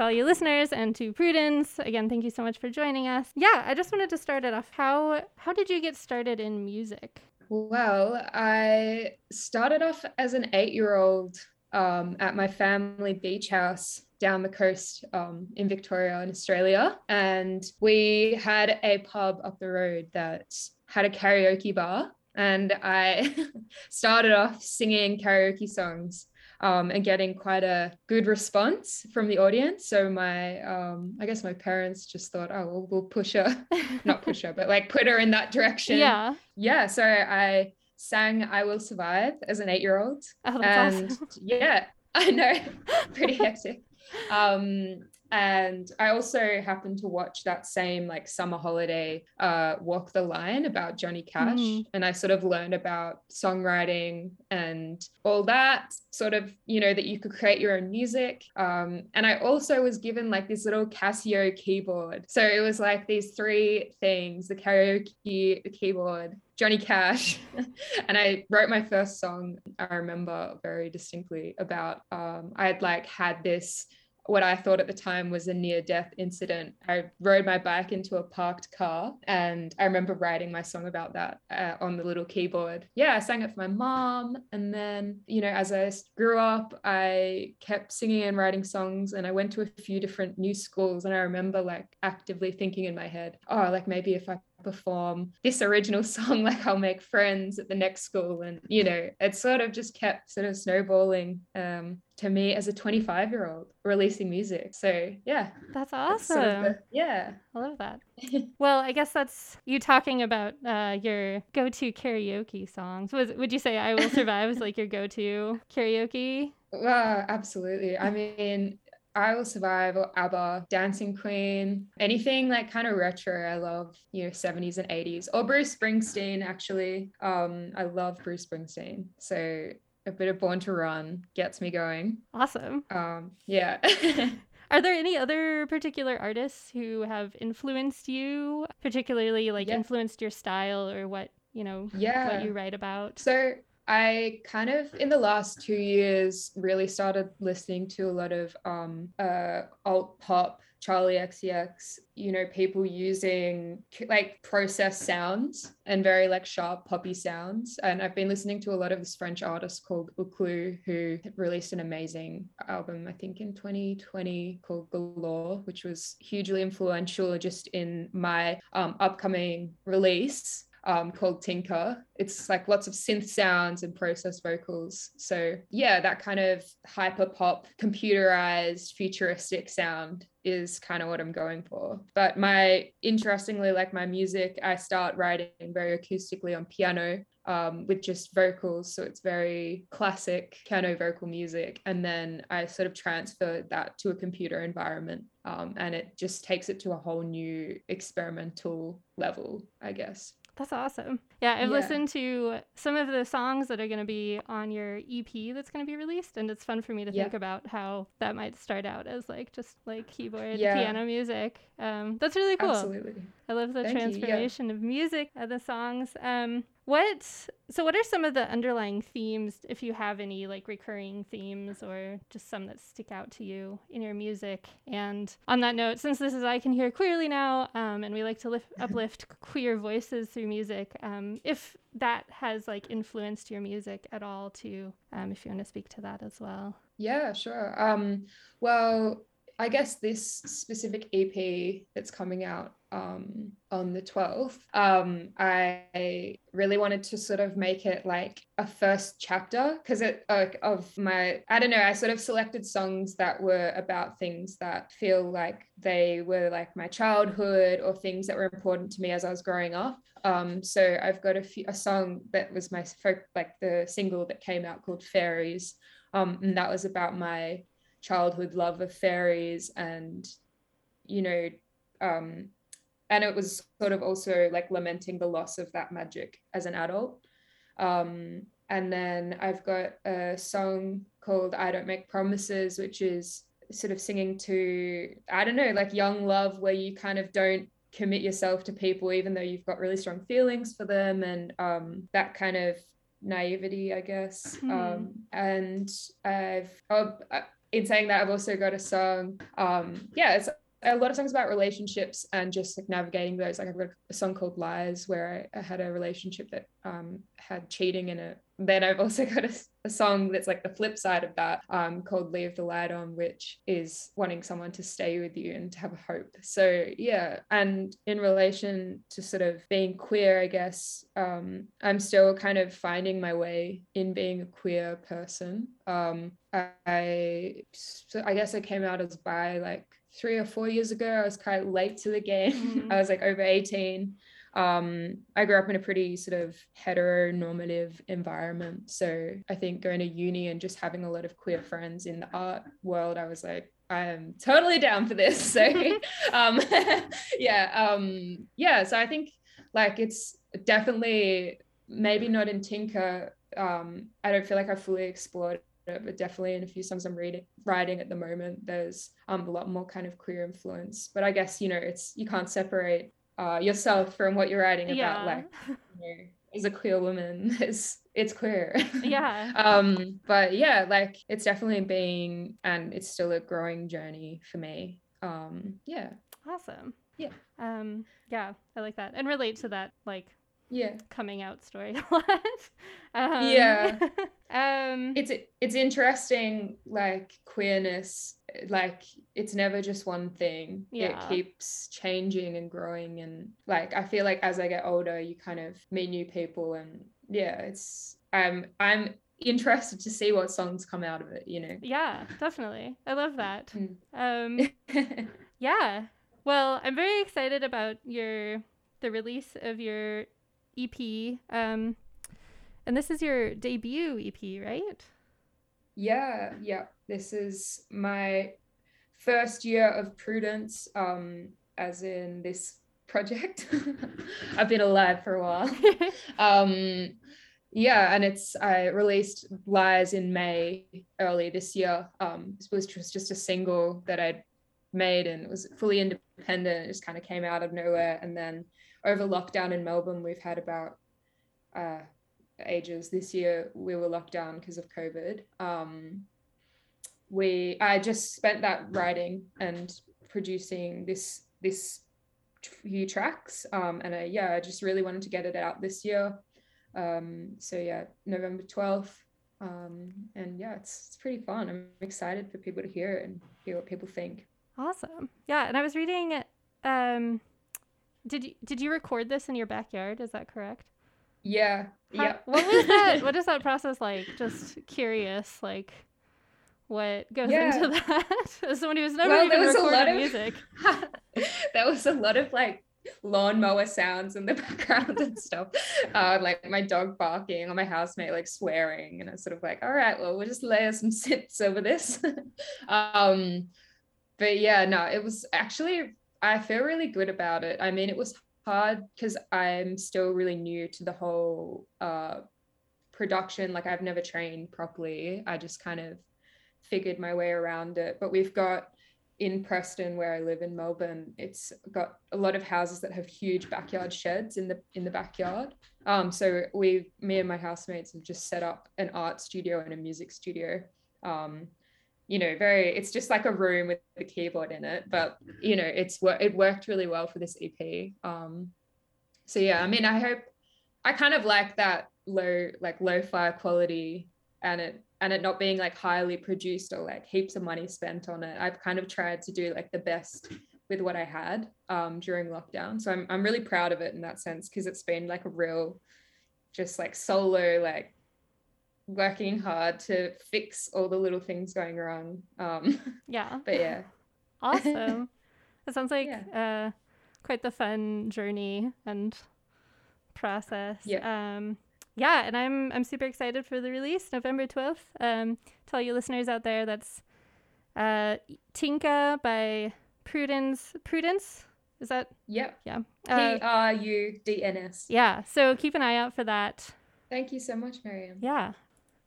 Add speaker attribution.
Speaker 1: to all you listeners and to Prudence. Again, thank you so much for joining us. Yeah, I just wanted to start it off. How how did you get started in music?
Speaker 2: Well, I started off as an eight-year-old um, at my family beach house down the coast um, in Victoria in Australia. And we had a pub up the road that had a karaoke bar. And I started off singing karaoke songs um, and getting quite a good response from the audience. So my, um, I guess my parents just thought, oh, we'll, we'll push her, not push her, but like put her in that direction.
Speaker 1: Yeah.
Speaker 2: Yeah. So I sang I Will Survive as an eight year old.
Speaker 1: Oh, and awesome.
Speaker 2: yeah, I know, pretty hectic. Um, and I also happened to watch that same like summer holiday uh, Walk the Line about Johnny Cash. Mm. And I sort of learned about songwriting and all that sort of, you know, that you could create your own music. Um, and I also was given like this little Casio keyboard. So it was like these three things the karaoke, the keyboard, Johnny Cash. and I wrote my first song, I remember very distinctly about um, I had like had this what I thought at the time was a near death incident. I rode my bike into a parked car and I remember writing my song about that uh, on the little keyboard. Yeah, I sang it for my mom. And then, you know, as I grew up, I kept singing and writing songs and I went to a few different new schools. And I remember like actively thinking in my head, oh, like maybe if I perform this original song like i'll make friends at the next school. And you know it sort of just kept sort of snowballing um, to me as a 25 year old releasing music. So yeah.
Speaker 1: That's awesome
Speaker 2: sort of the, yeah.
Speaker 1: I love that. Well i guess that's you talking about uh, your go-to karaoke songs. Was would you say i will survive is like your go-to karaoke?
Speaker 2: Well absolutely. I mean I Will Survive or ABBA, Dancing Queen, anything like kind of retro. I love, you know, 70s and 80s. Or Bruce Springsteen, actually. Um, I love Bruce Springsteen. So a bit of Born to Run gets me going.
Speaker 1: Awesome.
Speaker 2: Um, yeah.
Speaker 1: Are there any other particular artists who have influenced you, particularly like yeah. influenced your style or what, you know, yeah. what you write about?
Speaker 2: So I kind of in the last two years really started listening to a lot of um, uh, alt pop, Charli XCX, you know, people using like processed sounds and very like sharp poppy sounds. And I've been listening to a lot of this French artist called Oklou, who released an amazing album, I think in 2020 called Galore, which was hugely influential just in my um, upcoming release um, called Tinker. It's like lots of synth sounds and processed vocals. So, yeah, that kind of hyper pop, computerized, futuristic sound is kind of what I'm going for. But my, interestingly, like my music, I start writing very acoustically on piano um, with just vocals. So it's very classic piano vocal music. And then I sort of transfer that to a computer environment. Um, and it just takes it to a whole new experimental level, I guess.
Speaker 1: That's awesome. Yeah, I've yeah. listened to some of the songs that are going to be on your EP that's going to be released, and it's fun for me to yeah. think about how that might start out as like just like keyboard, yeah. piano music. Um, that's really cool.
Speaker 2: Absolutely.
Speaker 1: I love the
Speaker 2: Thank
Speaker 1: transformation you, of music of the songs. Um, what so what are some of the underlying themes if you have any like recurring themes or just some that stick out to you in your music? And on that note, since this is I Can Hear Queerly now, um, and we like to lift, uplift queer voices through music, um, if that has like influenced your music at all too, um, if you want to speak to that as well.
Speaker 2: Yeah, sure. Um, well, I guess this specific EP that's coming out um, on the 12th, um, I really wanted to sort of make it like a first chapter because it uh, of my I don't know I sort of selected songs that were about things that feel like they were like my childhood or things that were important to me as I was growing up. Um, so I've got a few, a song that was my folk, like the single that came out called Fairies, um, and that was about my childhood love of fairies and you know um and it was sort of also like lamenting the loss of that magic as an adult um and then i've got a song called i don't make promises which is sort of singing to i don't know like young love where you kind of don't commit yourself to people even though you've got really strong feelings for them and um that kind of naivety i guess mm. um and i've oh, in saying that, I've also got a song. Um, yeah, it's a lot of songs about relationships and just like navigating those. Like I've got a song called Lies where I, I had a relationship that um, had cheating in it. Then I've also got a, a, song that's like the flip side of that um, called Leave the Light On, which is wanting someone to stay with you and to have a hope. So yeah, and in relation to sort of being queer, I guess um, I'm still kind of finding my way in being a queer person. Um, I, I guess I came out as bi like three or four years ago. I was kind of late to the game. Mm-hmm. I was like over 18. Um, I grew up in a pretty sort of heteronormative environment. So I think going to uni and just having a lot of queer friends in the art world, I was like, I am totally down for this. So um, yeah, um, yeah. So I think like it's definitely maybe not in Tinker. Um, I don't feel like I fully explored but definitely in a few songs I'm reading writing at the moment, there's um, a lot more kind of queer influence. But I guess you know it's you can't separate uh, yourself from what you're writing about. Yeah. Like you know, as a queer woman, it's it's queer.
Speaker 1: Yeah.
Speaker 2: um, but yeah, like it's definitely being and it's still a growing journey for me. Um, yeah.
Speaker 1: Awesome.
Speaker 2: Yeah.
Speaker 1: Um, yeah, I like that and relate to that like
Speaker 2: yeah.
Speaker 1: coming out story a lot
Speaker 2: um, yeah. um it's it's interesting like queerness like it's never just one thing. Yeah. it keeps changing and growing and like i feel like as i get older you kind of meet new people and yeah it's i'm i'm interested to see what songs come out of it you know?
Speaker 1: Yeah definitely. I love that. Mm. um yeah. Well i'm very excited about your the release of your EP. Um, and this is your debut EP, right?
Speaker 2: Yeah, yeah. This is my first year of Prudence, um, as in this project. I've been alive for a while. um, yeah, and it's I released Lies in May early this year. Um, it was just, just a single that I'd made and it was fully independent. It just kind of came out of nowhere, and then over lockdown in Melbourne, we've had about uh, ages. This year we were locked down because of COVID. Um, we I just spent that writing and producing this this few tracks, um, and I, yeah, I just really wanted to get it out this year. Um, so yeah, November twelfth. Um, and yeah, it's, it's pretty fun. I'm excited for people to hear it and hear what people think.
Speaker 1: Awesome. Yeah, and I was reading um did you did you record this in your backyard? Is that correct?
Speaker 2: Yeah. How, yeah.
Speaker 1: what was that? What is that process like? Just curious, like what goes yeah. into that? As someone who's never well, even recorded of, music.
Speaker 2: there was a lot of like lawnmower sounds in the background and stuff. Uh, like my dog barking or my housemate like swearing, and it's sort of like, all right, well, we'll just layer some synths over this. um, but yeah, no, it was actually I feel really good about it. I mean, it was hard because I'm still really new to the whole uh, production. Like, I've never trained properly. I just kind of figured my way around it. But we've got in Preston, where I live in Melbourne, it's got a lot of houses that have huge backyard sheds in the in the backyard. Um, so we, me and my housemates, have just set up an art studio and a music studio. Um, you know very it's just like a room with a keyboard in it but you know it's it worked really well for this ep um so yeah i mean i hope i kind of like that low like lo-fi quality and it and it not being like highly produced or like heaps of money spent on it. I've kind of tried to do like the best with what i had um during lockdown. So i'm, I'm really proud of it in that sense because it's been like a real just like solo like working hard to fix all the little things going wrong. Um,
Speaker 1: yeah.
Speaker 2: But yeah.
Speaker 1: Awesome. it sounds like yeah. uh, quite the fun journey and process.
Speaker 2: Yeah.
Speaker 1: Um, yeah, and I'm I'm super excited for the release November 12th. Um, to all you listeners out there, that's uh, Tinker by Prudence. Prudence is that?
Speaker 2: Yep.
Speaker 1: Yeah.
Speaker 2: P R U D N S.
Speaker 1: Yeah. So keep an eye out for that.
Speaker 2: Thank you so much, Miriam.
Speaker 1: Yeah.